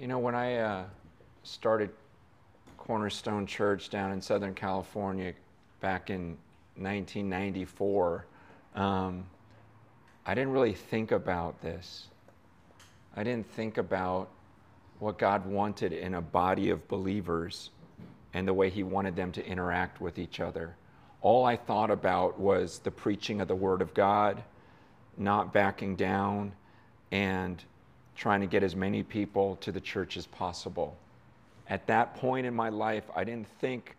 You know, when I uh, started Cornerstone Church down in Southern California back in 1994, um, I didn't really think about this. I didn't think about what God wanted in a body of believers and the way He wanted them to interact with each other. All I thought about was the preaching of the Word of God, not backing down, and trying to get as many people to the church as possible. At that point in my life, I didn't think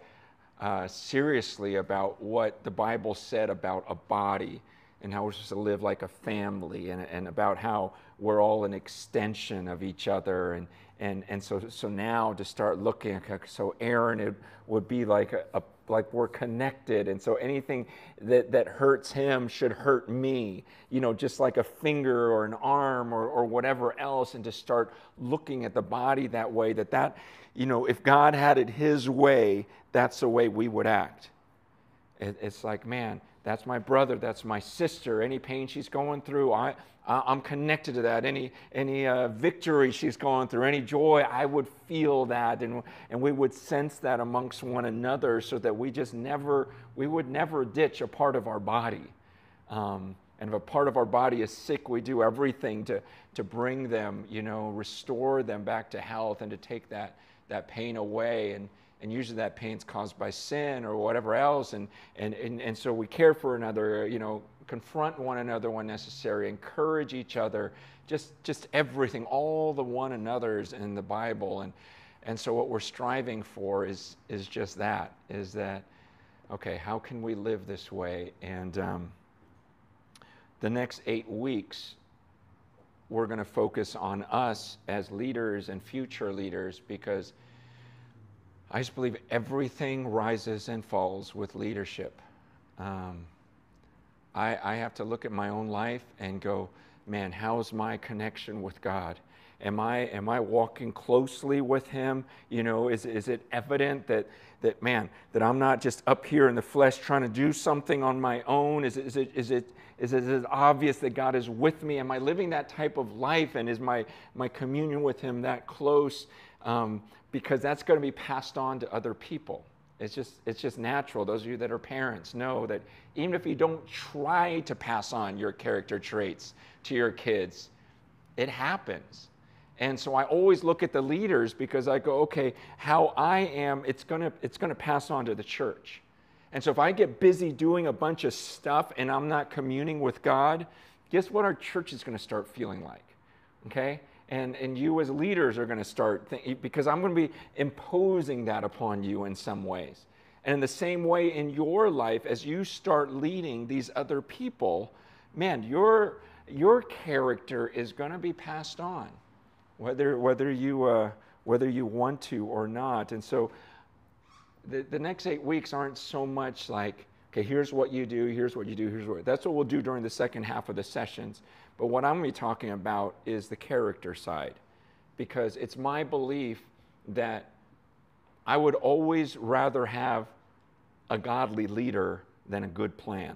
uh, seriously about what the Bible said about a body and how we're supposed to live like a family and, and about how we're all an extension of each other. And, and, and so, so now to start looking, so Aaron it would be like a, a like we're connected and so anything that, that hurts him should hurt me you know just like a finger or an arm or, or whatever else and to start looking at the body that way that that you know if god had it his way that's the way we would act. It, it's like man that's my brother that's my sister any pain she's going through i I'm connected to that. Any, any uh, victory she's going through, any joy, I would feel that. And, and we would sense that amongst one another so that we just never, we would never ditch a part of our body. Um, and if a part of our body is sick, we do everything to, to bring them, you know, restore them back to health and to take that, that pain away. And, and usually that pain's caused by sin or whatever else. And, and, and, and so we care for another, you know, confront one another when necessary, encourage each other, just, just everything, all the one another's in the Bible. And, and so what we're striving for is, is just that, is that, okay, how can we live this way? And um, the next eight weeks, we're going to focus on us as leaders and future leaders because I just believe everything rises and falls with leadership. Um, I, I have to look at my own life and go, man, how's my connection with God? Am I, am I walking closely with Him? You know, is, is it evident that, that, man, that I'm not just up here in the flesh trying to do something on my own? Is it, is it, is it, is it, is it obvious that God is with me? Am I living that type of life? And is my, my communion with Him that close? Um, because that's going to be passed on to other people. It's just, it's just natural. Those of you that are parents know that even if you don't try to pass on your character traits to your kids, it happens. And so I always look at the leaders because I go, okay, how I am, it's gonna, it's gonna pass on to the church. And so if I get busy doing a bunch of stuff and I'm not communing with God, guess what our church is gonna start feeling like? Okay? And, and you as leaders are going to start thinking, because I'm going to be imposing that upon you in some ways. And in the same way in your life, as you start leading these other people, man, your, your character is going to be passed on, whether, whether, you, uh, whether you want to or not. And so the, the next eight weeks aren't so much like, okay, here's what you do, here's what you do, here's what. That's what we'll do during the second half of the sessions. But what I'm going to be talking about is the character side, because it's my belief that I would always rather have a godly leader than a good plan.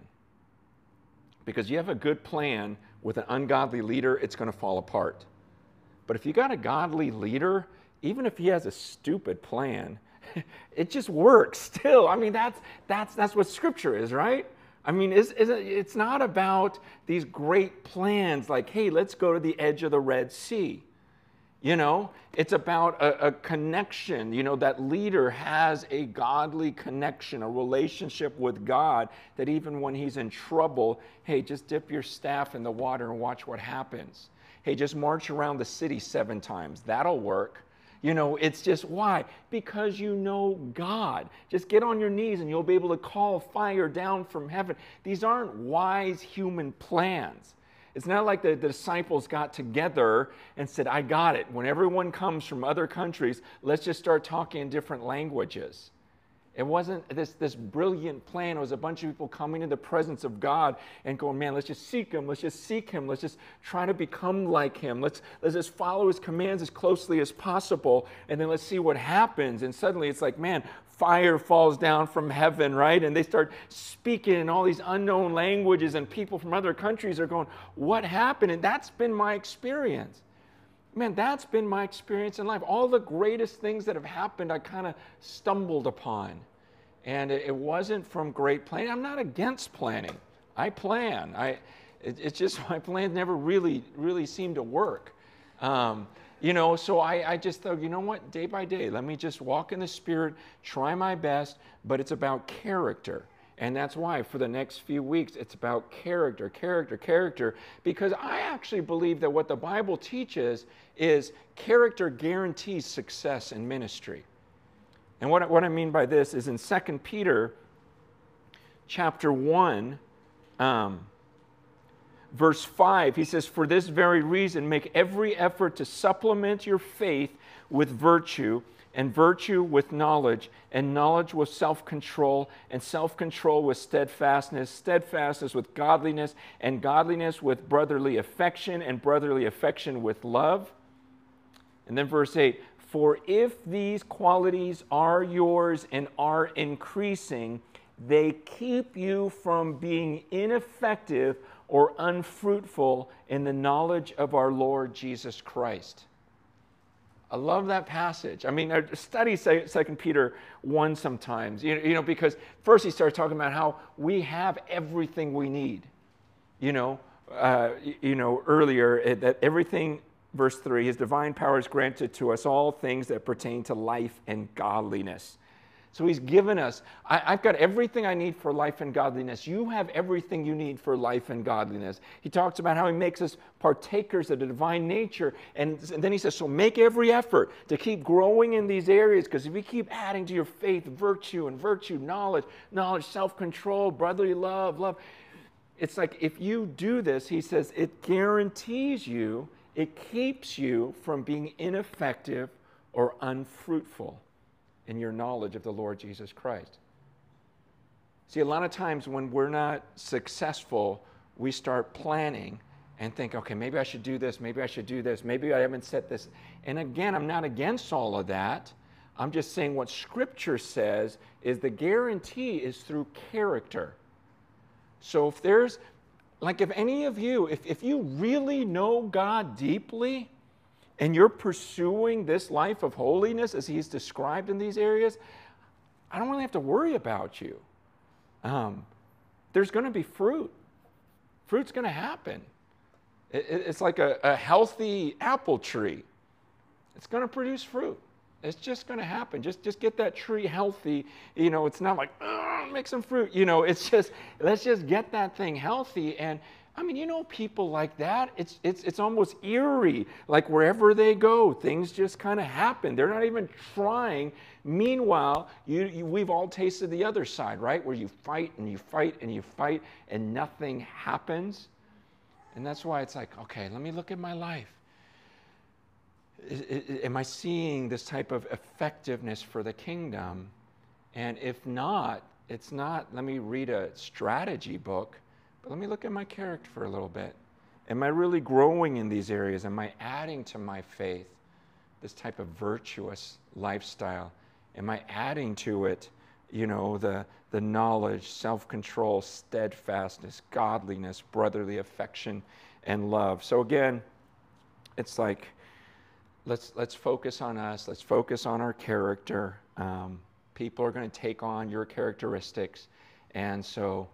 Because you have a good plan with an ungodly leader, it's going to fall apart. But if you got a godly leader, even if he has a stupid plan, it just works still. I mean, that's, that's, that's what scripture is, right? I mean, it's, it's not about these great plans like, hey, let's go to the edge of the Red Sea. You know, it's about a, a, connection. You know, that leader has a godly connection, a relationship with God that even when he's in trouble, hey, just dip your staff in the water and watch what happens. Hey, just march around the city seven times. That'll work. You know, it's just why? Because you know God. Just get on your knees and you'll be able to call fire down from heaven. These aren't wise human plans. It's not like the, the, disciples got together and said, I got it. When everyone comes from other countries, let's just start talking in different languages. It wasn't this, this brilliant plan. It was a bunch of people coming in the presence of God and going, man, let's just seek Him. Let's just seek Him. Let's just try to become like Him. Let's, let's just follow His commands as closely as possible. And then let's see what happens. And suddenly it's like, man, fire falls down from heaven, right? And they start speaking in all these unknown languages, and people from other countries are going, what happened? And that's been my experience. Man, that's been my experience in life. All the greatest things that have happened, I kind of stumbled upon. And it, wasn't from great planning. I'm not against planning. I plan. I, it, it's just my plans never really, really seem to work. Um, you know, so I, I just thought, you know what, day by day, let me just walk in the Spirit, try my best, but it's about character. And that's why for the next few weeks, it's about character, character, character, because I actually believe that what the Bible teaches is character guarantees success in ministry. And what, what I mean by this is in 2 Peter chapter 1, um, verse 5, he says, For this very reason, make every effort to supplement your faith with virtue, and virtue with knowledge, and knowledge with self control, and self control with steadfastness, steadfastness with godliness, and godliness with brotherly affection, and brotherly affection with love. And then verse 8 For if these qualities are yours and are increasing, they keep you from being ineffective or unfruitful in the knowledge of our Lord Jesus Christ. I love that passage. I mean, I study Second Peter 1 sometimes, you know, you know, because first he starts talking about how we have everything we need. You know, uh, you know, earlier that everything, verse 3, his divine power is granted to us all things that pertain to life and godliness. So he's given us, I, have got everything I need for life and godliness. You have everything you need for life and godliness. He talks about how he makes us partakers of the divine nature. And, and then he says, so make every effort to keep growing in these areas because if you keep adding to your faith virtue and virtue, knowledge, knowledge, self control, brotherly love, love. It's like if you do this, he says, it guarantees you, it keeps you from being ineffective or unfruitful in your knowledge of the Lord Jesus Christ. See, a lot of times when we're not successful, we start planning and think, okay, maybe I should do this, maybe I should do this, maybe I haven't set this. And again, I'm not against all of that. I'm just saying what Scripture says is the guarantee is through character. So if there's, like, if any of you, if, if you really know God deeply, and you're pursuing this life of holiness as he's described in these areas, I don't really have to worry about you. Um, there's going to be fruit. Fruit's going to happen. It, it's like a, a healthy apple tree. It's going to produce fruit. It's just going to happen. Just, just get that tree healthy. You know, it's not like, make some fruit. You know, it's just, let's just get that thing healthy. And I mean, you know, people like that, it's, it's, it's almost eerie. Like wherever they go, things just kind of happen. They're not even trying. Meanwhile, you, you, we've all tasted the other side, right? Where you fight and you fight and you fight and nothing happens. And that's why it's like, okay, let me look at my life. Am I seeing this type of effectiveness for the kingdom? And if not, it's not, let me read a strategy book but let me look at my character for a little bit. Am I really growing in these areas? Am I adding to my faith this type of virtuous lifestyle? Am I adding to it, you know, the, the knowledge, self control, steadfastness, godliness, brotherly affection, and love? So again, it's like, let's, let's focus on us, let's focus on our character. Um, people are going to take on your characteristics. And so,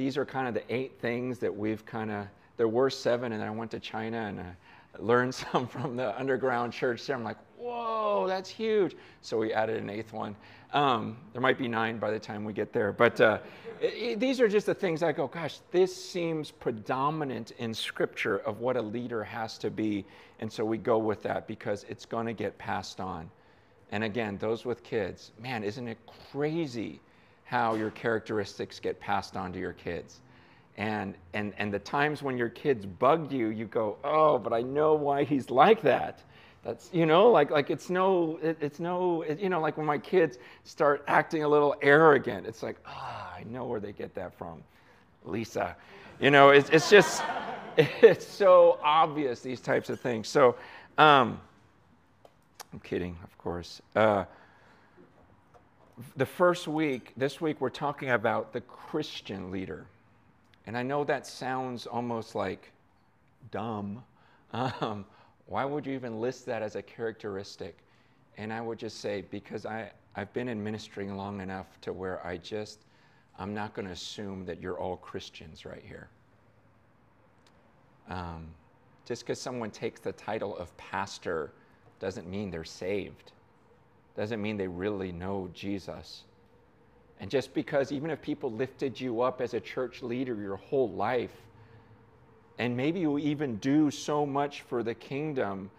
these are kind of the eight things that we've kind of, there were seven, and I went to China and I learned some from the underground church there. I'm like, whoa, that's huge. So we added an eighth one. Um, there might be nine by the time we get there. But uh, it, it, these are just the things I go, gosh, this seems predominant in Scripture of what a leader has to be. And so we go with that because it's going to get passed on. And again, those with kids, man, isn't it crazy how your characteristics get passed on to your kids. And, and, and the times when your kids bug you, you go, oh, but I know why he's like that. That's, you know, like, like it's no, it, it's no, it, you know, like when my kids start acting a little arrogant, it's like, ah, oh, I know where they get that from. Lisa. You know, it's, it's just, it's so obvious, these types of things. So, um, I'm kidding, of course. Uh, the first week, this week, we're talking about the Christian leader. And I know that sounds almost like dumb. Um, Why would you even list that as a characteristic? And I would just say, because I, I've been in long enough to where I just, I'm not going to assume that you're all Christians right here. Um, just because someone takes the title of pastor doesn't mean they're saved, doesn't mean they really know Jesus. And just because, even if people lifted you up as a church leader your whole life, and maybe you even do so much for the kingdom,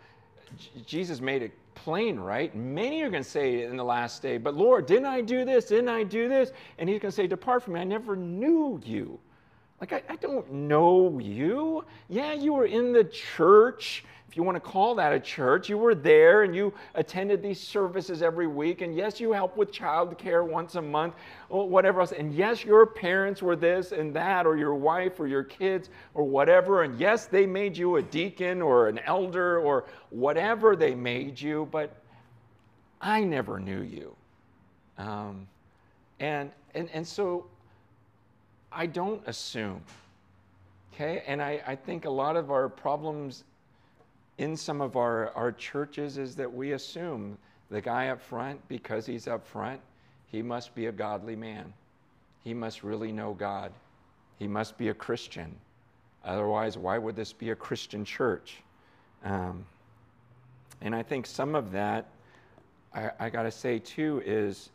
Jesus made it plain, right? Many are going to say in the last day, But Lord, didn't I do this? Didn't I do this? And he's going to say, Depart from me, I never knew you. Like, I, I don't know you. Yeah, you were in the church if you want to call that a church, you were there and you attended these services every week. And yes, you helped with child care once a month or whatever else. And yes, your parents were this and that, or your wife or your kids or whatever. And yes, they made you a deacon or an elder or whatever they made you, but I never knew you. Um, and, and, and so I don't assume. Okay? And I, I think a lot of our problems in some of our, our churches is that we assume the guy up front, because he's up front, he must be a godly man. He must really know God. He must be a Christian. Otherwise, why would this be a Christian church? Um, and I think some of that, I, I got to say too, is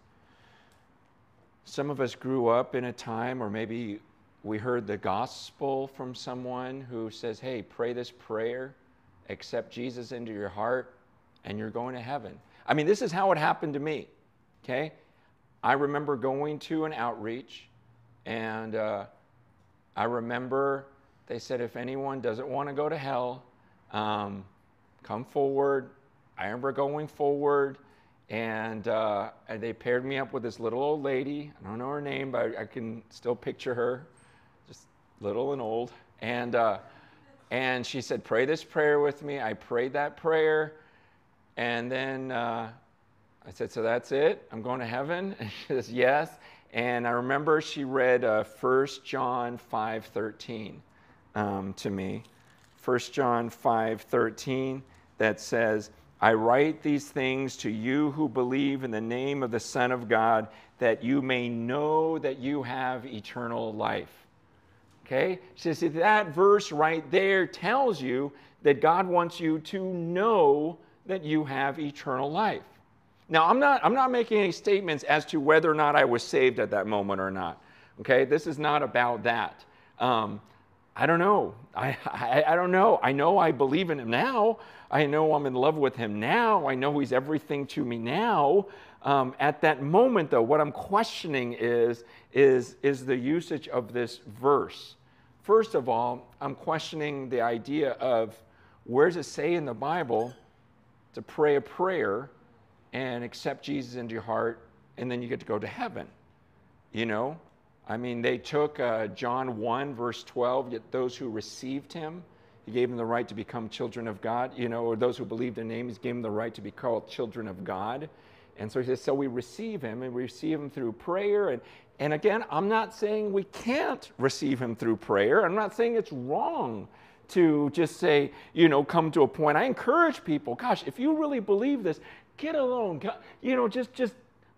some of us grew up in a time, or maybe we heard the gospel from someone who says, hey, pray this prayer accept Jesus into your heart, and you're going to heaven. I mean, this is how it happened to me, okay? I remember going to an outreach, and uh, I remember they said, if anyone doesn't want to go to hell, um, come forward. I remember going forward, and, uh, and they paired me up with this little old lady. I don't know her name, but I, I can still picture her, just little and old. And uh, and she said, Pray this prayer with me. I prayed that prayer. And then uh, I said, So that's it? I'm going to heaven? And she says, Yes. And I remember she read uh, 1 John 5.13 um, to me. 1 John 5.13 that says, I write these things to you who believe in the name of the Son of God, that you may know that you have eternal life. Okay? Says that verse right there tells you that God wants you to know that you have eternal life. Now, I'm not, I'm not making any statements as to whether or not I was saved at that moment or not. Okay? This is not about that. Um, I don't know. I, I, I, don't know. I know I believe in him now. I know I'm in love with him now. I know he's everything to me now. Um, at that moment, though, what I'm questioning is, is, is the usage of this verse. First of all, I'm questioning the idea of where does it say in the Bible to pray a prayer and accept Jesus into your heart and then you get to go to heaven? You know, I mean, they took uh, John 1, verse 12, yet those who received him, he gave them the right to become children of God, you know, or those who believed in name, he gave them the right to be called children of God. And so he says, so we receive him and we receive him through prayer. And, and again, I'm not saying we can't receive him through prayer. I'm not saying it's wrong to just say, you know, come to a point. I encourage people, gosh, if you really believe this, get alone. You know, just just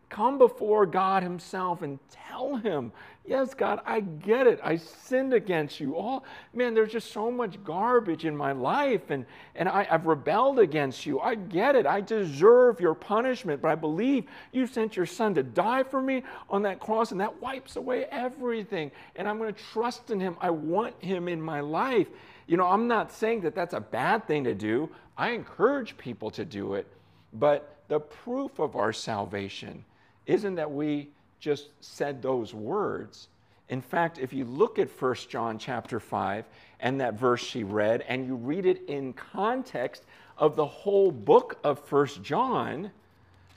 come before God Himself and tell Him, Yes, God, I get it. I sinned against you. Oh, man, there's just so much garbage in my life, and, and I, I've rebelled against you. I get it. I deserve your punishment, but I believe you sent your son to die for me on that cross, and that wipes away everything. And I'm going to trust in him. I want him in my life. You know, I'm not saying that that's a bad thing to do. I encourage people to do it, but the proof of our salvation isn't that we just said those words. In fact, if you look at 1 John chapter 5 and that verse she read, and you read it in context of the whole book of 1 John,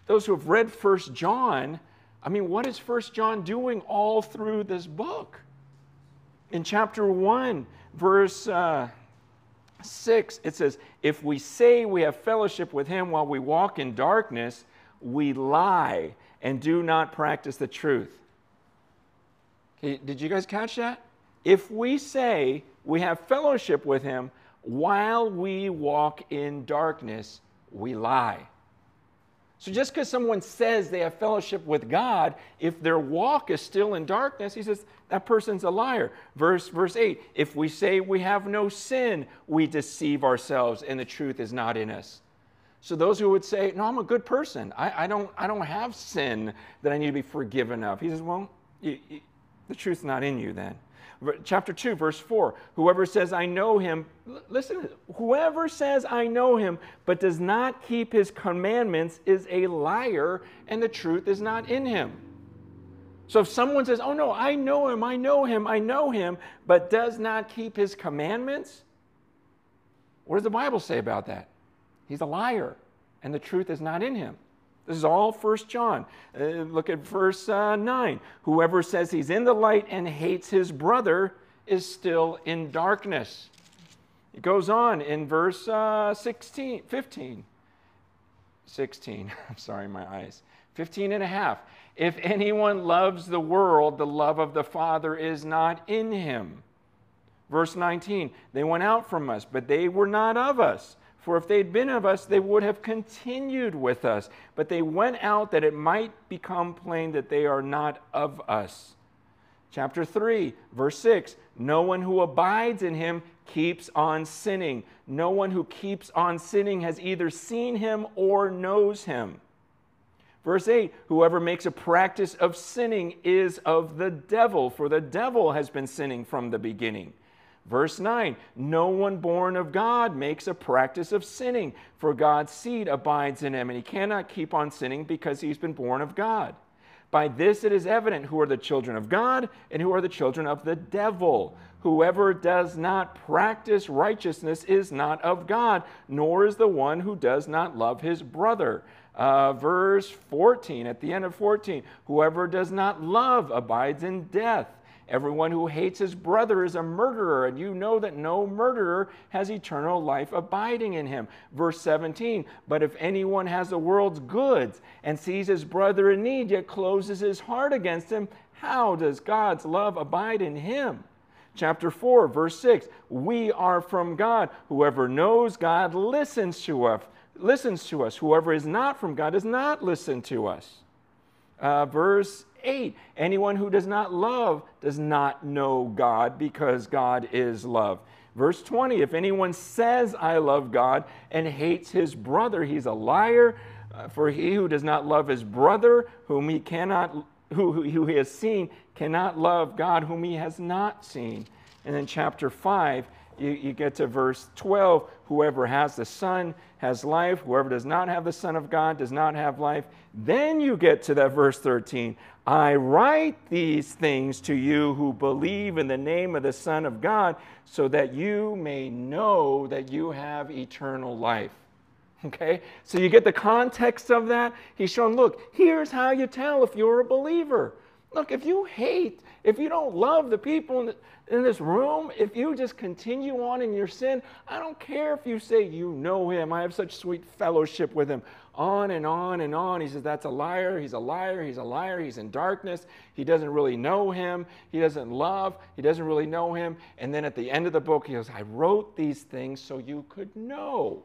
those who have read 1 John, I mean, what is 1 John doing all through this book? In chapter 1, verse uh, 6, it says, If we say we have fellowship with him while we walk in darkness, we lie and do not practice the truth. Okay, did you guys catch that? If we say we have fellowship with him while we walk in darkness, we lie. So just because someone says they have fellowship with God, if their walk is still in darkness, he says that person's a liar. Verse, verse 8 If we say we have no sin, we deceive ourselves and the truth is not in us. So those who would say, No, I'm a good person, I, I don't, I don't have sin that I need to be forgiven of, he says, Well, you, you, the truth's not in you then chapter 2, verse 4. Whoever says, I know him, listen, whoever says, I know him, but does not keep his commandments is a liar, and the truth is not in him. So if someone says, Oh no, I know him, I know him, I know him, but does not keep his commandments, what does the Bible say about that? He's a liar, and the truth is not in him. This is all First John. Uh, look at verse uh, 9. Whoever says he's in the light and hates his brother is still in darkness. It goes on in verse uh, 16, 15. 16. I'm sorry, my eyes. 15 and a half. If anyone loves the world, the love of the Father is not in him. Verse 19. They went out from us, but they were not of us. For if they'd been of us, they would have continued with us. But they went out that it might become plain that they are not of us. Chapter 3, verse 6 No one who abides in him keeps on sinning. No one who keeps on sinning has either seen him or knows him. Verse 8 Whoever makes a practice of sinning is of the devil, for the devil has been sinning from the beginning. Verse 9 No one born of God makes a practice of sinning, for God's seed abides in him, and he cannot keep on sinning because he's been born of God. By this it is evident who are the children of God and who are the children of the devil. Whoever does not practice righteousness is not of God, nor is the one who does not love his brother. Uh, verse 14, at the end of 14, whoever does not love abides in death. Everyone who hates his brother is a murderer, and you know that no murderer has eternal life abiding in him. Verse 17, but if anyone has the world's goods and sees his brother in need, yet closes his heart against him, how does God's love abide in him? Chapter 4, verse 6, we are from God. Whoever knows God listens to us. Listens to us. Whoever is not from God does not listen to us. Uh, verse 8 Anyone who does not love does not know God because God is love. Verse 20 If anyone says, I love God, and hates his brother, he's a liar. Uh, for he who does not love his brother, whom he cannot, who, who, who he has seen, cannot love God, whom he has not seen. And then chapter 5, you, you get to verse 12 whoever has the Son has life, whoever does not have the Son of God does not have life. Then you get to that verse 13 I write these things to you who believe in the name of the Son of God, so that you may know that you have eternal life. Okay? So you get the context of that. He's showing, look, here's how you tell if you're a believer. Look, if you hate, if you don't love the people in, this room, if you just continue on in your sin, I don't care if you say you know him, I have such sweet fellowship with him. On and on and on. He says, That's a liar. He's a liar. He's a liar. He's in darkness. He doesn't really know him. He doesn't love. He doesn't really know him. And then at the end of the book, he goes, I wrote these things so you could know.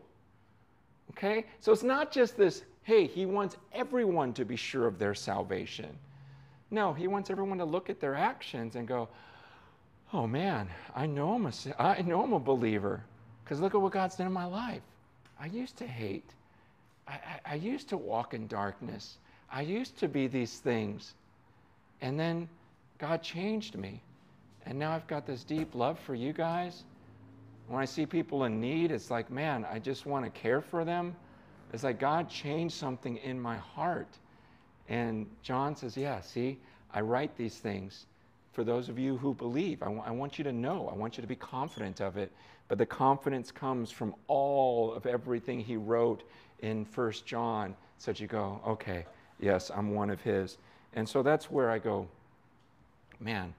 Okay? So it's not just this, hey, he wants everyone to be sure of their salvation. No, he wants everyone to look at their actions and go, oh man, I know I'm a, I know I'm a believer because look at what God's done in my life. I used to hate. I, I, I used to walk in darkness. I used to be these things. And then God changed me. And now I've got this deep love for you guys. When I see people in need, it's like, man, I just want to care for them. It's like God changed something in my heart. And John says, Yeah, see, I write these things for those of you who believe. I, want you to know, I want you to be confident of it. But the confidence comes from all of everything he wrote in First John. So you go, okay, yes, I'm one of his. And so that's where I go, man,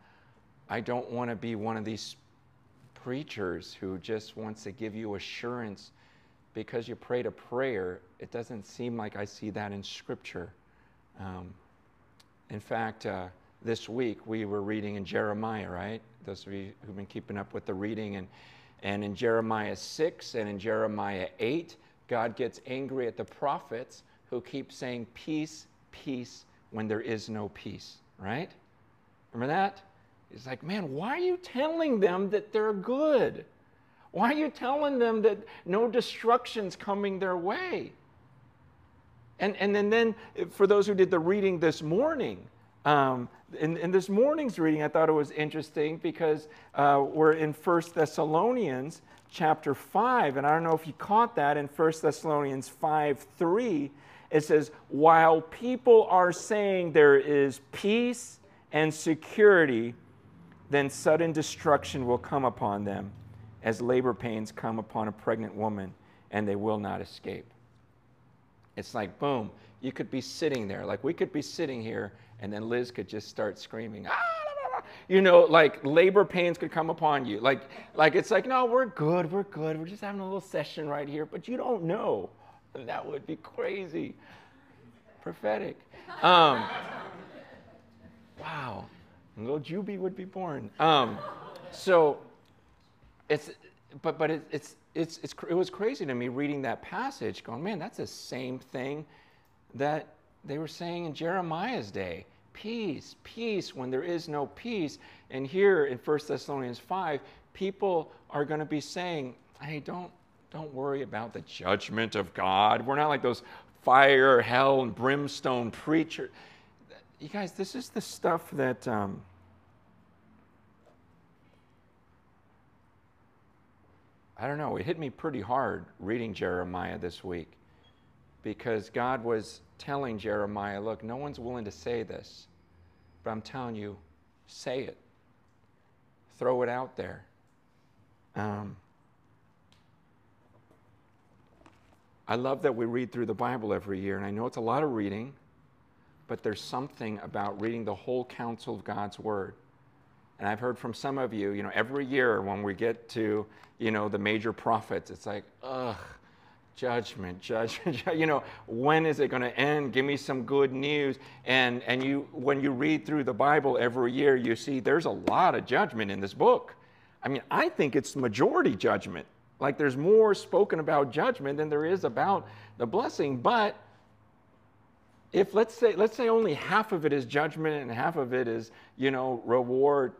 I don't want to be one of these preachers who just wants to give you assurance because you prayed a prayer. It doesn't seem like I see that in Scripture. Um, in fact, uh, this week we were reading in Jeremiah, right? Those of you who've been keeping up with the reading, and And in Jeremiah 6 and in Jeremiah 8, God gets angry at the prophets who keep saying peace, peace when there is no peace, right? Remember that? He's like, man, why are you telling them that they're good? Why are you telling them that no destruction's coming their way? And, and then, then for those who did the reading this morning, um, in, in, this morning's reading, I thought it was interesting because uh, we're in 1 Thessalonians chapter 5, and I don't know if you caught that in 1 Thessalonians 5 3. It says, While people are saying there is peace and security, then sudden destruction will come upon them as labor pains come upon a pregnant woman, and they will not escape. It's like, boom, you could be sitting there. Like we could be sitting here, and then Liz could just start screaming, ah, you know, like labor pains could come upon you. Like, like it's like, no, we're good, we're good. We're just having a little session right here, but you don't know. That would be crazy. Prophetic. Um, wow. A little Juby would be born. Um, so it's, but, but it, it's, it's, it's, it was crazy to me reading that passage, going, man, that's the same thing that they were saying in Jeremiah's day. Peace, peace when there is no peace. And here in 1 Thessalonians 5, people are going to be saying, hey, don't, don't worry about the judgment of God. We're not like those fire, hell, and brimstone preachers. You guys, this is the stuff that. Um, I don't know, it hit me pretty hard reading Jeremiah this week because God was telling Jeremiah, look, no one's willing to say this, but I'm telling you, say it. Throw it out there. Um, I love that we read through the Bible every year, and I know it's a lot of reading, but there's something about reading the whole counsel of God's Word. And I've heard from some of you, you know, every year when we get to, you know, the major prophets, it's like, ugh, judgment, judgment, you know, when is it going to end? Give me some good news. And, and you, when you read through the Bible every year, you see there's a lot of judgment in this book. I mean, I think it's majority judgment. Like there's more spoken about judgment than there is about the blessing. But if let's say let's say only half of it is judgment and half of it is, you know, reward,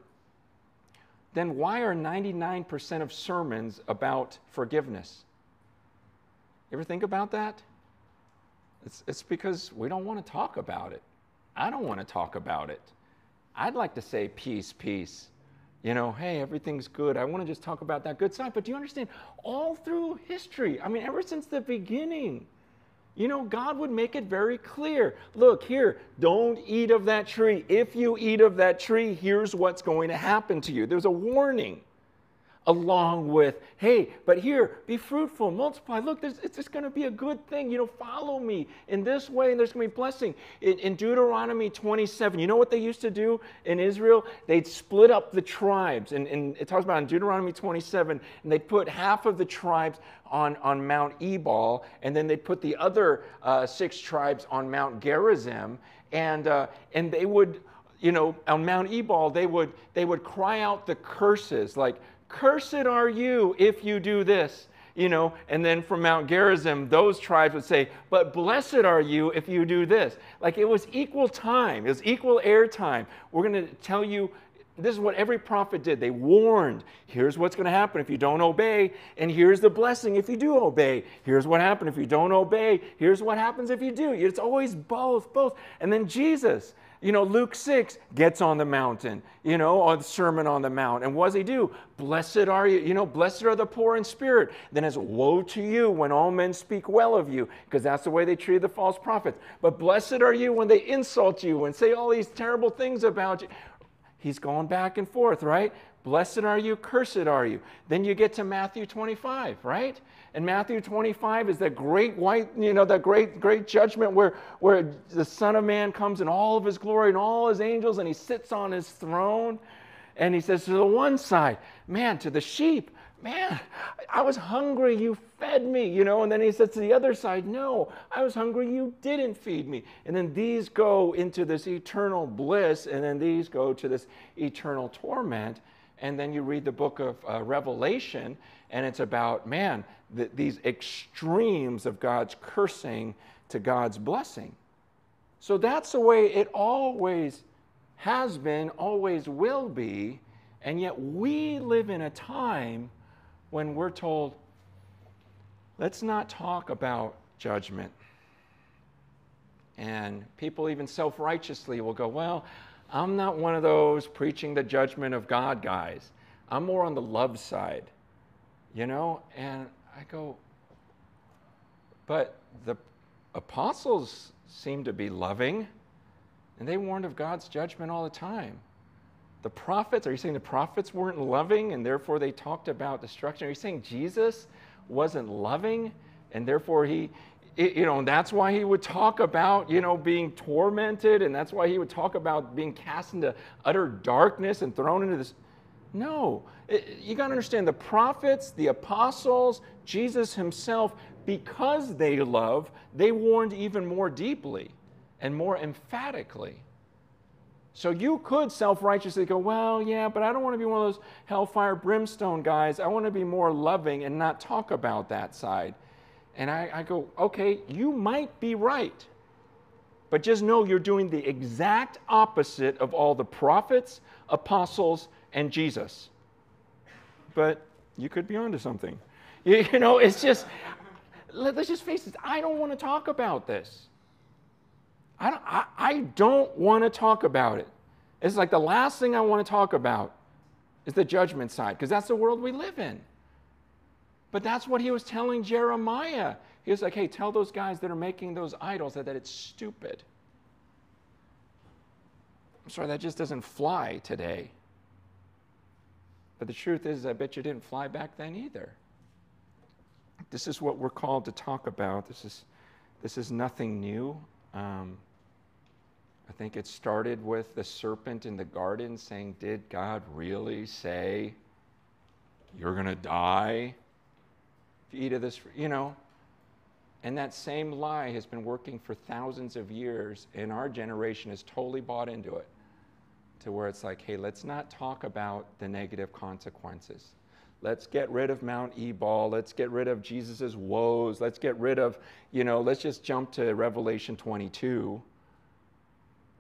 then why are 99% of sermons about forgiveness? You ever think about that? It's, it's because we don't want to talk about it. I don't want to talk about it. I'd like to say peace, peace you know, hey, everything's good. I want to just talk about that good side. But do you understand? All through history, I mean, ever since the beginning, you know, God would make it very clear. Look, here, don't eat of that tree. If you eat of that tree, here's what's going to happen to you. There's a warning along with, hey, but here, be fruitful, multiply. Look, it's just going to be a good thing. You know, follow me in this way, and there's going to be blessing. In, in, Deuteronomy 27, you know what they used to do in Israel? They'd split up the tribes. And, and it talks about in Deuteronomy 27, and they'd put half of the tribes on, on Mount Ebal, and then they'd put the other uh, six tribes on Mount Gerizim, and, uh, and they would you know, on Mount Ebal, they would, they would cry out the curses like, Cursed are you if you do this. You know, and then from Mount Gerizim, those tribes would say, But blessed are you if you do this. Like it was equal time, it was equal air time. We're going to tell you this is what every prophet did. They warned, here's what's going to happen if you don't obey, and here's the blessing if you do obey. Here's what happens if you don't obey. Here's what happens if you do. It's always both, both. And then Jesus, you know, Luke 6 gets on the mountain, you know, on the Sermon on the Mount. And what does he do? Blessed are you, you know, blessed are the poor in spirit. Then it's woe to you when all men speak well of you, because that's the way they treated the false prophets. But blessed are you when they insult you and say all these terrible things about you. He's going back and forth, right? Blessed are you, cursed are you. Then you get to Matthew 25, right? And Matthew 25 is that great white, you know, that great, great judgment where, where the Son of Man comes in all of his glory and all his angels and he sits on his throne. And he says to the one side, man, to the sheep, man, I was hungry, you fed me, you know. And then he says to the other side, no, I was hungry, you didn't feed me. And then these go into this eternal bliss, and then these go to this eternal torment and then you read the book of uh, Revelation, and it's about, man, the, these extremes of God's cursing to God's blessing. So that's the way it always has been, always will be. And yet we live in a time when we're told, let's not talk about judgment. And people, even self righteously, will go, well, I'm not one of those preaching the judgment of God guys. I'm more on the love side, you know? And I go, but the apostles seem to be loving, and they warned of God's judgment all the time. The prophets, are you saying the prophets weren't loving and therefore they talked about destruction? Are you saying Jesus wasn't loving and therefore he, you know, and that's why he would talk about, you know, being tormented and that's why he would talk about being cast into utter darkness and thrown into this. No, you got to understand the prophets, the apostles, Jesus himself, because they love, they warned even more deeply and more emphatically. So you could self righteously go, well, yeah, but I don't want to be one of those hellfire brimstone guys. I want to be more loving and not talk about that side. And I, I, go, okay, you might be right. But just know you're doing the exact opposite of all the prophets, apostles, and Jesus. But you could be onto something. You, you know, it's just, let, us just face it, I don't want to talk about this. I don't, I, I don't want to talk about it. It's like the last thing I want to talk about is the judgment side, because that's the world we live in. But that's what he was telling Jeremiah. He was like, hey, tell those guys that are making those idols that, that it's stupid. I'm sorry, that just doesn't fly today. But the truth is, I bet you didn't fly back then either. This is what we're called to talk about. This is, this is nothing new. Um, I think it started with the serpent in the garden saying, Did God really say you're going to die if you eat of this? You know, and that same lie has been working for thousands of years, and our generation has totally bought into it to where it's like, hey, let's not talk about the negative consequences. Let's get rid of Mount Ebal. Let's get rid of Jesus' woes. Let's get rid of, you know, let's just jump to Revelation 22.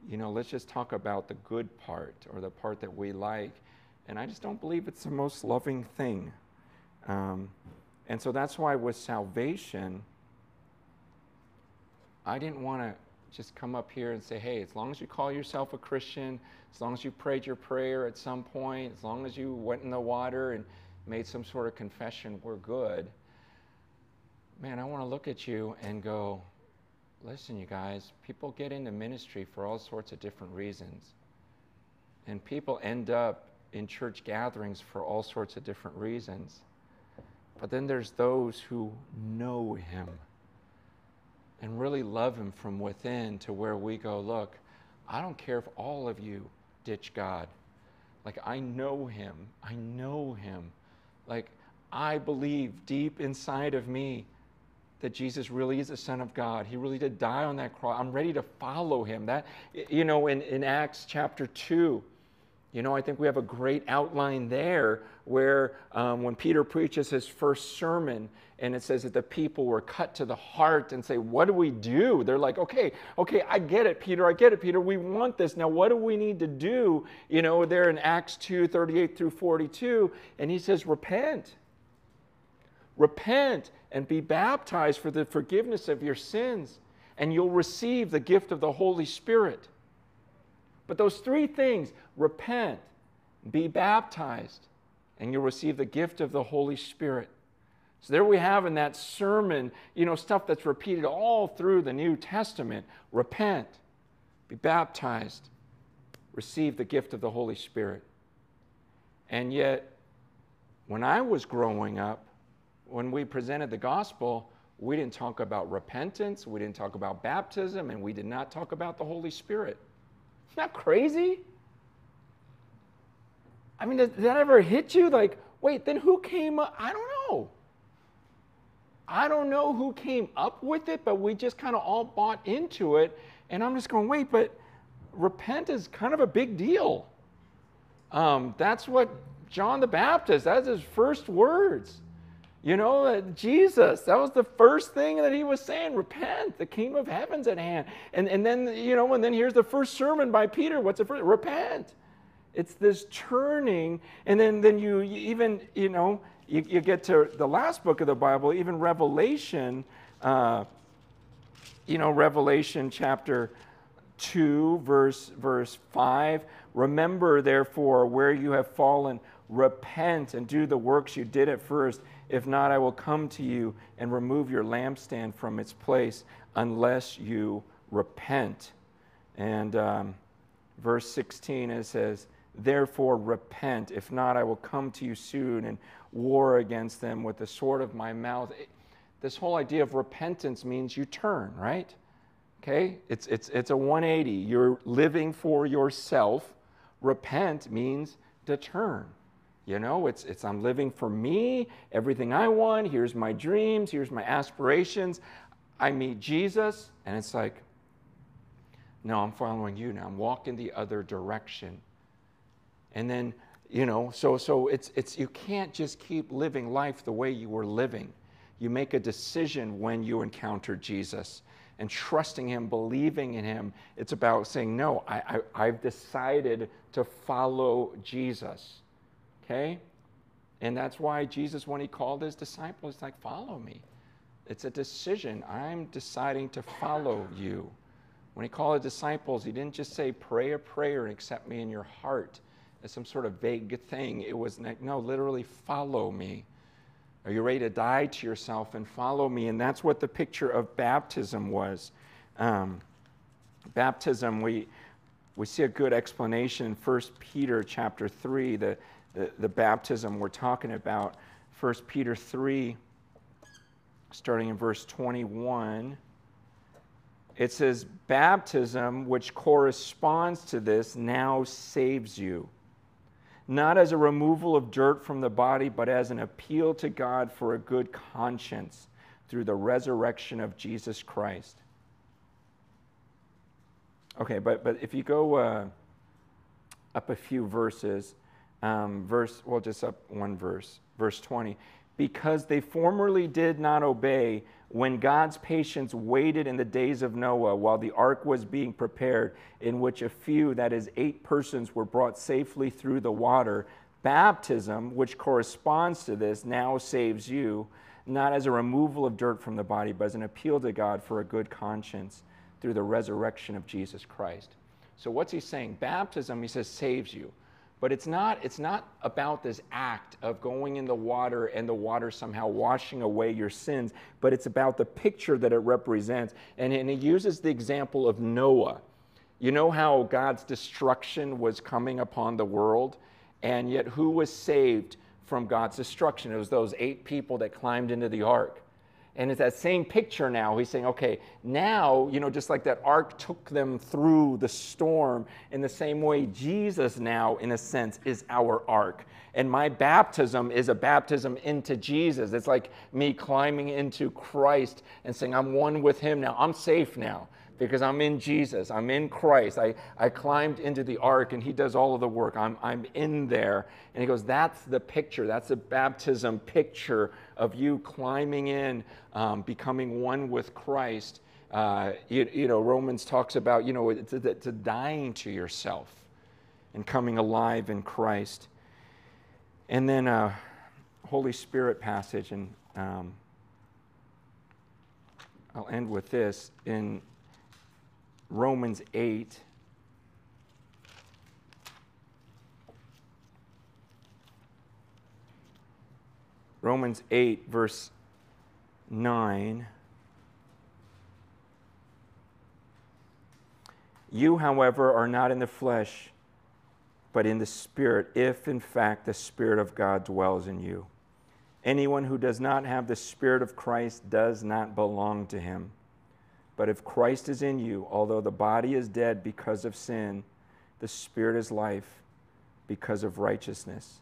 You know, let's just talk about the good part or the part that we like. And I just don't believe it's the most loving thing. Um, and so that's why with salvation, I didn't want to just come up here and say, hey, as long as you call yourself a Christian, as long as you prayed your prayer at some point, as long as you went in the water and made some sort of confession, we're good. Man, I want to look at you and go, listen, you guys, people get into ministry for all sorts of different reasons. And people end up in church gatherings for all sorts of different reasons. But then there's those who know Him and really love Him from within to where we go, look, I don't care if all of you ditch God. Like, I know Him. I know Him. Like, I believe deep inside of me that Jesus really is the Son of God. He really did die on that cross. I'm ready to follow him. That, you know, in, in Acts chapter 2, you know, I think we have a great outline there where um, when Peter preaches his first sermon, and it says that the people were cut to the heart and say, What do we do? They're like, Okay, okay, I get it, Peter, I get it, Peter. We want this. Now, what do we need to do? You know, there in Acts 2 38 through 42, and he says, Repent. Repent and be baptized for the forgiveness of your sins, and you'll receive the gift of the Holy Spirit. But those three things repent, be baptized, and you'll receive the gift of the Holy Spirit. So there we have in that sermon, you know, stuff that's repeated all through the New Testament. Repent, be baptized, receive the gift of the Holy Spirit. And yet, when I was growing up, when we presented the gospel, we didn't talk about repentance, we didn't talk about baptism, and we did not talk about the Holy Spirit. Isn't that crazy? I mean, did that ever hit you? Like, wait, then who came up? I don't know. I don't know who came up with it, but we just kind of all bought into it. And I'm just going, wait, but repent is kind of a big deal. Um, that's what John the Baptist. That's his first words. You know, uh, Jesus, that was the first thing that he was saying repent, the kingdom of heaven's at hand. And, and then, you know, and then here's the first sermon by Peter. What's the first? Repent. It's this turning. And then, then you, even, you know, you, you, get to the last book of the Bible, even Revelation, uh, you know, Revelation chapter 2, verse, verse 5. Remember, therefore, where you have fallen, repent and do the works you did at first. If not, I will come to you and remove your lampstand from its place unless you repent. And um, verse 16, it says, Therefore, repent. If not, I will come to you soon and war against them with the sword of my mouth. This whole idea of repentance means you turn, right? Okay? It's, it's, it's a 180. You're living for yourself. Repent means to turn. You know, it's, it's I'm living for me, everything I want. Here's my dreams, here's my aspirations. I meet Jesus, and it's like, no, I'm following you now. I'm walking the other direction. And then, you know, so so it's it's you can't just keep living life the way you were living. You make a decision when you encounter Jesus and trusting him, believing in him. It's about saying, no, I, I, I've decided to follow Jesus. Okay? And that's why Jesus, when he called his disciples, he's like, follow me. It's a decision. I'm deciding to follow you. When he called his disciples, he didn't just say, pray a prayer and accept me in your heart as some sort of vague thing. It was like, no, literally follow me. Are you ready to die to yourself and follow me? And that's what the picture of baptism was. Um, baptism, we, we see a good explanation in 1 Peter chapter 3, the, the, the baptism we're talking about. 1 Peter 3, starting in verse 21. It says, Baptism, which corresponds to this, now saves you not as a removal of dirt from the body, but as an appeal to God for a good conscience through the resurrection of Jesus Christ. Okay, but, but if you go uh, up a few verses, um, verse, well, just up one verse, verse 20. Because they formerly did not obey when God's patience waited in the days of Noah while the ark was being prepared, in which a few, that is, eight persons, were brought safely through the water, baptism, which corresponds to this, now saves you, not as a removal of dirt from the body, but as an appeal to God for a good conscience through the resurrection of Jesus Christ. So, what's he saying? Baptism, he says, saves you. But it's not, it's not about this act of going in the water and the water somehow washing away your sins, but it's about the picture that it represents. And, and he uses the example of Noah. You know how God's destruction was coming upon the world? And yet, who was saved from God's destruction? It was those eight people that climbed into the ark. And it's that same picture now. He's saying, okay, now, you know, just like that ark took them through the storm, in the same way, Jesus now, in a sense, is our ark. And my baptism is a baptism into Jesus. It's like me climbing into Christ and saying, I'm one with him now. I'm safe now because I'm in Jesus. I'm in Christ. I, I climbed into the ark and he does all of the work. I'm, I'm in there. And he goes, That's the picture. That's the baptism picture of you climbing in, um, becoming one with Christ. Uh, you, you, know, Romans talks about, you know, dying to yourself and coming alive in Christ. And then a Holy Spirit passage, and um, I'll end with this in Romans 8. Romans 8, verse 9. You, however, are not in the flesh, but in the Spirit, if in fact the Spirit of God dwells in you. Anyone who does not have the Spirit of Christ does not belong to him. But if Christ is in you, although the body is dead because of sin, the Spirit is life because of righteousness.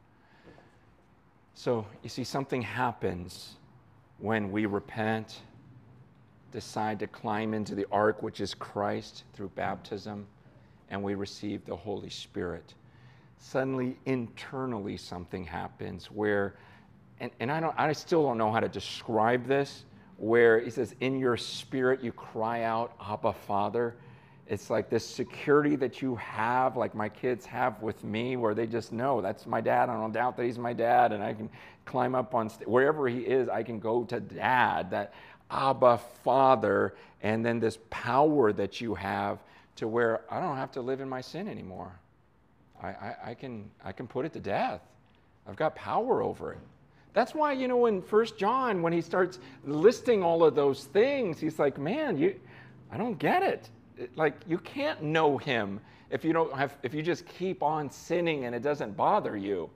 So, you see, something happens when we repent, decide to climb into the ark, which is Christ, through baptism, and we receive the Holy Spirit. Suddenly, internally, something happens where, and, and I, don't, I still don't know how to describe this, where he says, In your spirit you cry out, Abba, Father it's like this security that you have, like my kids have with me, where they just know that's my dad. I don't doubt that he's my dad, and I can climb up on st- wherever he is. I can go to dad, that Abba Father, and then this power that you have to where I don't have to live in my sin anymore. I, I, I can I can put it to death. I've got power over it. That's why you know in First John when he starts listing all of those things, he's like, man, you, I don't get it like you can't know him if you don't have if you just keep on sinning and it doesn't bother you.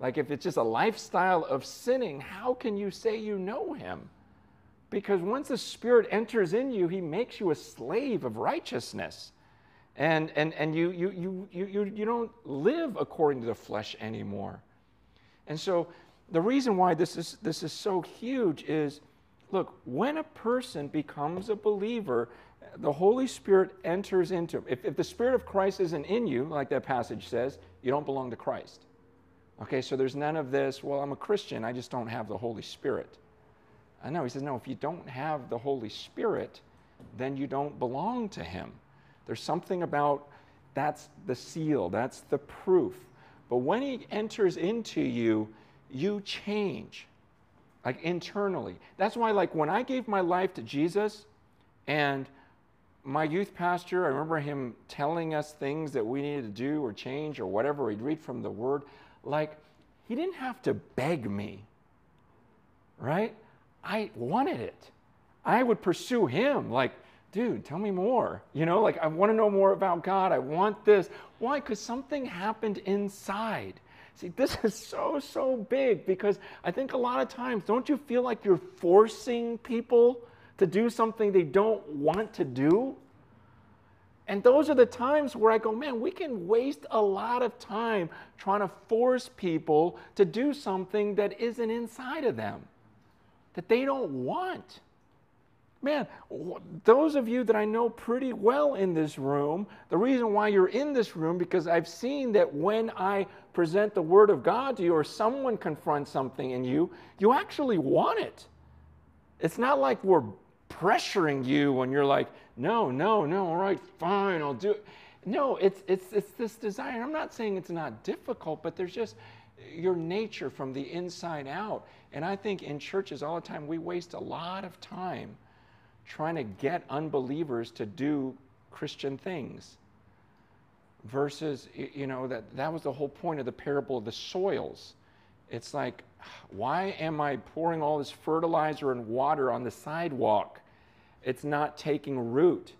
Like if it's just a lifestyle of sinning how can you say you know him? Because once the spirit enters in you he makes you a slave of righteousness. And and and you you you you you, don't live according to the flesh anymore. And so the reason why this is this is so huge is look when a person becomes a believer the Holy Spirit enters into if, if the Spirit of Christ isn't in you, like that passage says, you don't belong to Christ. Okay, so there's none of this, well, I'm a Christian, I just don't have the Holy Spirit. I know. He says, no, if you don't have the Holy Spirit, then you don't belong to Him. There's something about that's the seal, that's the proof. But when He enters into you, you change, like internally. That's why, like, when I gave my life to Jesus and my youth pastor, I remember him telling us things that we needed to do or change or whatever. He'd read from the Word. Like, he didn't have to beg me, right? I wanted it. I would pursue him, like, dude, tell me more. You know, like, I want to know more about God. I want this. Why? Because something happened inside. See, this is so, so big because I think a lot of times, don't you feel like you're forcing people? To do something they don't want to do. And those are the times where I go, man, we can waste a lot of time trying to force people to do something that isn't inside of them, that they don't want. Man, those of you that I know pretty well in this room, the reason why you're in this room, because I've seen that when I present the Word of God to you or someone confronts something in you, you actually want it. It's not like we're pressuring you when you're like, no, no, no, all right, fine, I'll do it. No, it's, it's, it's this desire. I'm not saying it's not difficult, but there's just your nature from the inside out. And I think in churches all the time, we waste a lot of time trying to get unbelievers to do Christian things. Versus, you know, that, that was the whole point of the parable of the soils. It's like, why am I pouring all this fertilizer and water on the sidewalk? It's not taking root.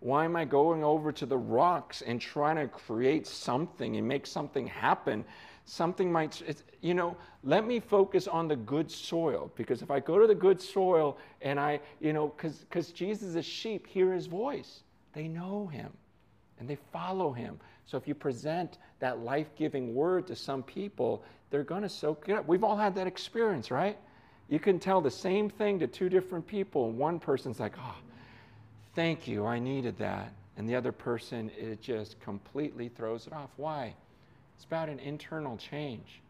Why am I going over to the rocks and trying to create something and make something happen? Something might, you know, let me focus on the good soil. Because if I go to the good soil and I, you know, because Jesus is sheep, hear his voice. They know him and they follow him. So if you present that life giving word to some people, they're going to soak it up. We've all had that experience, right? You can tell the same thing to two different people, one person's like, oh, thank you, I needed that. And the other person, it just completely throws it off. Why? It's about an internal change.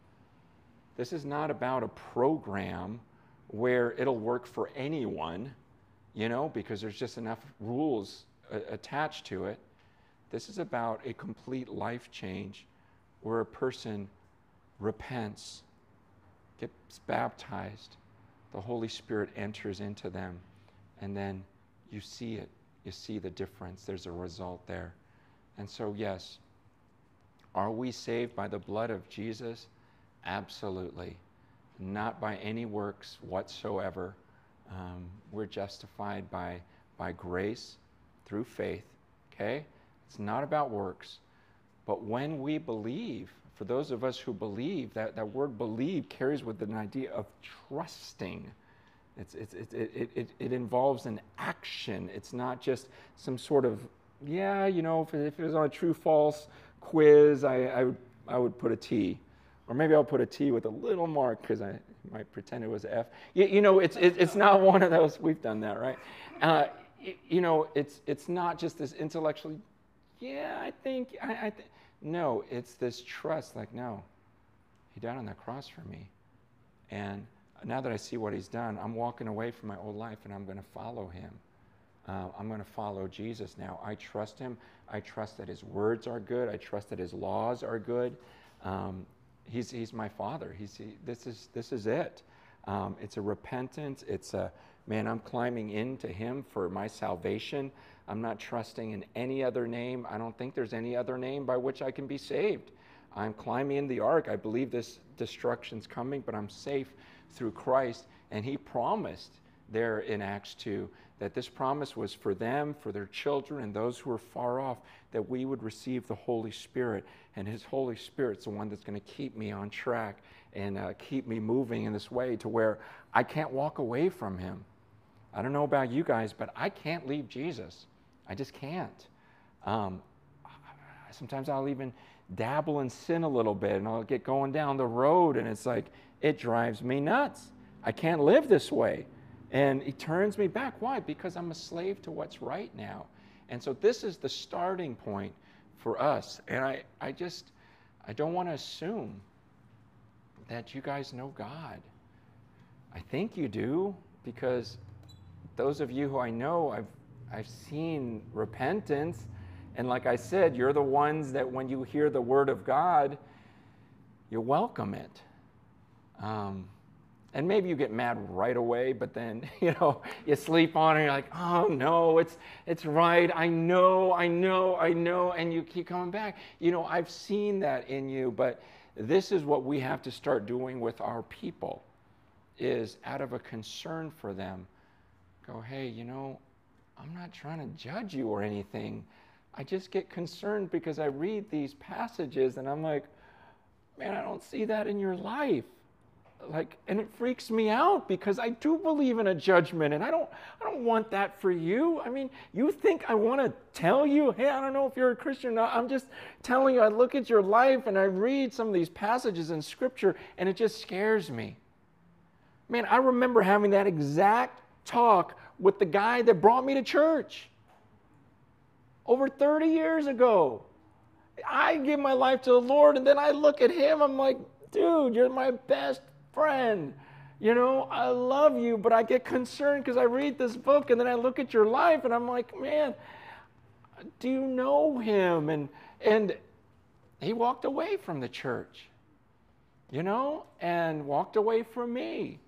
This is not about a program where it'll work for anyone, you know, because there's just enough rules uh, attached to it. This is about a complete life change where a person repents gets baptized, the Holy Spirit enters into them, and then you see it. You see the difference. There's a result there. And so, yes, are we saved by the blood of Jesus? Absolutely. Not by any works whatsoever. Um, we're justified by, by grace through faith. Okay? It's not about works. But when we believe, for those of us who believe, that, that word believe carries with it an idea of trusting. It's, it's, it, it, it, it involves an action. It's not just some sort of, yeah, you know, if, if it was on a true false quiz, I, I, would, I would put a T. Or maybe I'll put a T with a little mark because I might pretend it was F. You, you know, it's, it, it's not one of those, we've done that, right? Uh, you know, it's, it's not just this intellectually, yeah, I think, I, I th-. No, it's this trust, like, no, he died on the cross for me. And now that I see what he's done, I'm walking away from my old life and I'm going to follow him. Uh, I'm going to follow Jesus now. I trust him. I trust that his words are good. I trust that his laws are good. Um, he's, he's my father. He's, he, this, is, this is it. Um, it's a repentance. It's a, man, I'm climbing into him for my salvation. I'm not trusting in any other name. I don't think there's any other name by which I can be saved. I'm climbing in the ark. I believe this destruction's coming, but I'm safe through Christ. And he promised there in Acts 2 that this promise was for them, for their children, and those who are far off, that we would receive the Holy Spirit. And His Holy Spirit's the one that's going to keep me on track and uh, keep me moving in this way to where I can't walk away from Him. I don't know about you guys, but I can't leave Jesus. I just can't. Um, sometimes I'll even dabble in sin a little bit and I'll get going down the road and it's like, it drives me nuts. I can't live this way. And he turns me back. Why? Because I'm a slave to what's right now. And so this is the starting point for us. And I, I just, I don't want to assume that you guys know God. I think you do because those of you who I know, I've, I've seen repentance. And like I said, you're the ones that when you hear the word of God, you welcome it. Um, and maybe you get mad right away, but then you know you sleep on it. And you're like, oh no, it's it's right. I know, I know, I know, and you keep coming back. You know, I've seen that in you, but this is what we have to start doing with our people. Is out of a concern for them, go, hey, you know, I'm not trying to judge you or anything. I just get concerned because I read these passages and I'm like, man, I don't see that in your life like and it freaks me out because I do believe in a judgment and I don't I don't want that for you. I mean, you think I want to tell you, "Hey, I don't know if you're a Christian or not. I'm just telling you I look at your life and I read some of these passages in scripture and it just scares me." Man, I remember having that exact talk with the guy that brought me to church over 30 years ago. I give my life to the Lord and then I look at him I'm like, "Dude, you're my best friend. You know, I love you, but I get concerned because I read this book and then I look at your life and I'm like, man, do you know him? And and he walked away from the church, you know, and walked away from me.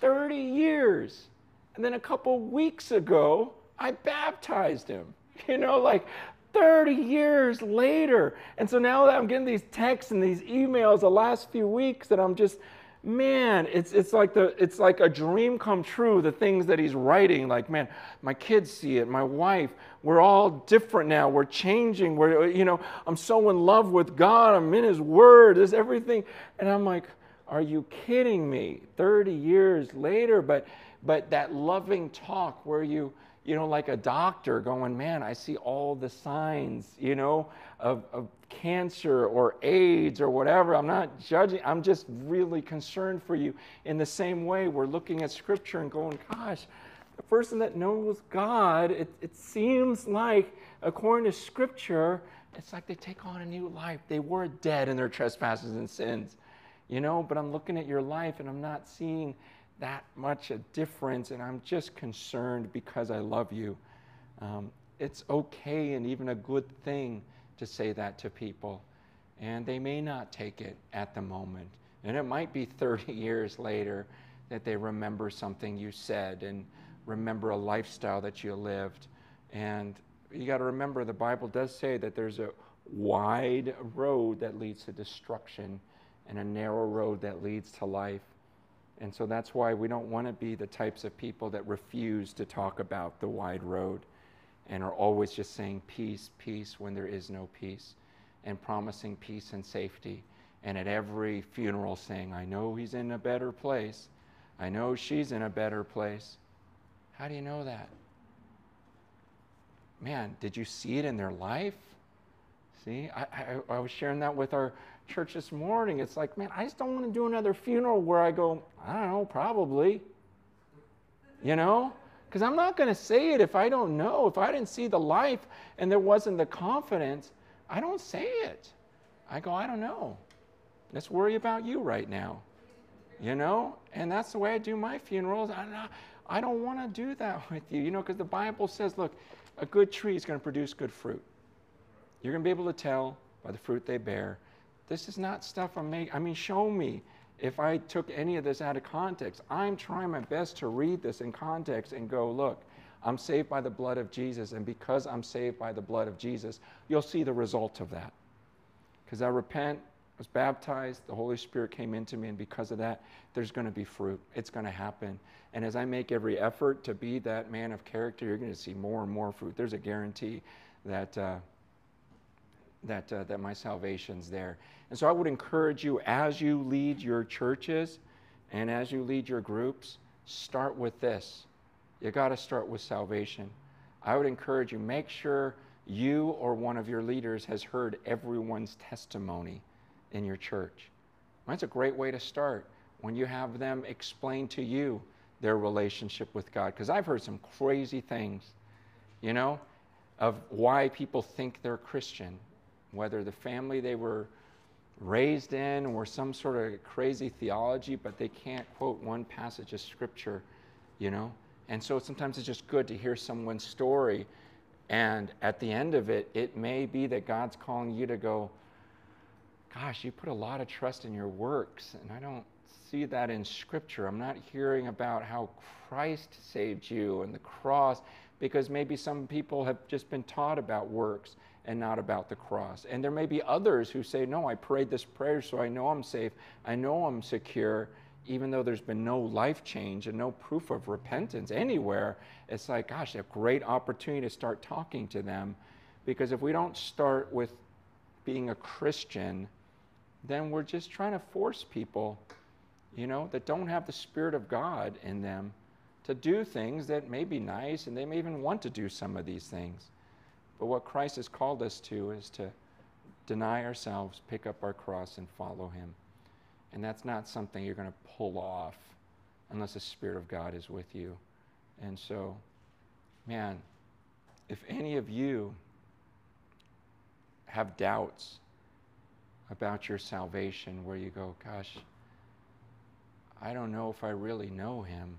30 years. And then a couple weeks ago, I baptized him. You know, like 30 years later. And so now that I'm getting these texts and these emails the last few weeks that I'm just man, it's, it's, like the, it's like a dream come true, the things that he's writing. Like, man, my kids see it, my wife, we're all different now. We're changing. We're, you know, I'm so in love with God. I'm in his word. There's everything. And I'm like, are you kidding me? 30 years later, but, but that loving talk where you, you know, like a doctor going, man, I see all the signs, you know, of, of cancer or AIDS or whatever. I'm not judging. I'm just really concerned for you. In the same way, we're looking at Scripture and going, gosh, the person that knows God, it, it seems like, according to Scripture, it's like they take on a new life. They were dead in their trespasses and sins, you know, but I'm looking at your life and I'm not seeing that much a difference, and I'm just concerned because I love you. Um, it's okay and even a good thing to say that to people, and they may not take it at the moment, And it might be 30 years later that they remember something you said and remember a lifestyle that you lived. And you got to remember the Bible does say that there's a wide road that leads to destruction and a narrow road that leads to life. And so that's why we don't want to be the types of people that refuse to talk about the wide road and are always just saying peace, peace when there is no peace, and promising peace and safety. And at every funeral saying, I know he's in a better place. I know she's in a better place. How do you know that? Man, did you see it in their life? See, I, I, I, was sharing that with our church this morning. It's like, man, I just don't want to do another funeral where I go, I don't know, probably. You know? Because I'm not going to say it if I don't know. If I didn't see the life and there wasn't the confidence, I don't say it. I go, I don't know. Let's worry about you right now. You know? And that's the way I do my funerals. I don't, I don't want to do that with you, you know, because the Bible says, look, a good tree is going to produce good fruit. You're going to be able to tell by the fruit they bear. This is not stuff I'm making. I mean, show me if I took any of this out of context. I'm trying my best to read this in context and go, look, I'm saved by the blood of Jesus. And because I'm saved by the blood of Jesus, you'll see the result of that. Because I repent, I was baptized, the Holy Spirit came into me, and because of that, there's going to be fruit. It's going to happen. And as I make every effort to be that man of character, you're going to see more and more fruit. There's a guarantee that. Uh, that, uh, that my salvation's there. And so I would encourage you as you lead your churches and as you lead your groups, start with this. You got to start with salvation. I would encourage you, make sure you or one of your leaders has heard everyone's testimony in your church. That's a great way to start when you have them explain to you their relationship with God. Because I've heard some crazy things, you know, of why people think they're Christian whether the family they were raised in or some sort of crazy theology, but they can't quote one passage of scripture, you know? And so sometimes it's just good to hear someone's story. And at the end of it, it may be that God's calling you to go, Gosh, you put a lot of trust in your works, and I don't see that in Scripture. I'm not hearing about how Christ saved you and the cross, because maybe some people have just been taught about works and not about the cross. And there may be others who say, No, I prayed this prayer so I know I'm safe, I know I'm secure, even though there's been no life change and no proof of repentance anywhere. It's like, gosh, a great opportunity to start talking to them. Because if we don't start with being a Christian, then we're just trying to force people, you know, that don't have the Spirit of God in them to do things that may be nice and they may even want to do some of these things. But what Christ has called us to is to deny ourselves, pick up our cross, and follow Him. And that's not something you're going to pull off unless the Spirit of God is with you. And so, man, if any of you have doubts about your salvation, where you go, gosh, I don't know if I really know Him.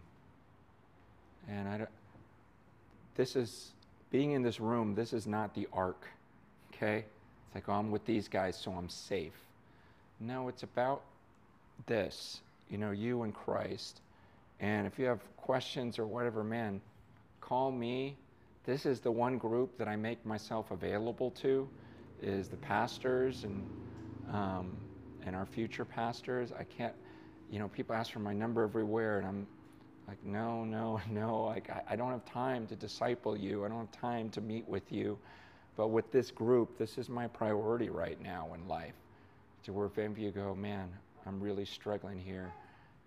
And I don't, this is being in this room, this is not the ark, okay? It's like, oh, I'm with these guys, so I'm safe. No, it's about this, you know, you and Christ. And if you have questions or whatever, man, call me. This is the one group that I make myself available to, is the pastors and um, and our future pastors. I can't, you know, people ask for my number everywhere, and I'm like, no, no, no. Like, I, I don't have time to disciple you. I don't have time to meet with you. But with this group, this is my priority right now in life. To where if any of you go, man, I'm really struggling here,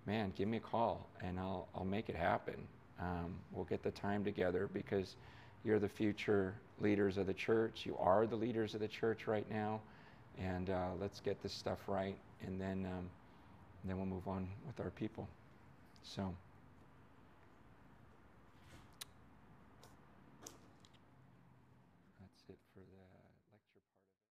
man, give me a call and I'll, I'll make it happen. Um, we'll get the time together because you're the future leaders of the church. You are the leaders of the church right now. And uh, let's get this stuff right. And then, um, then we'll move on with our people. So.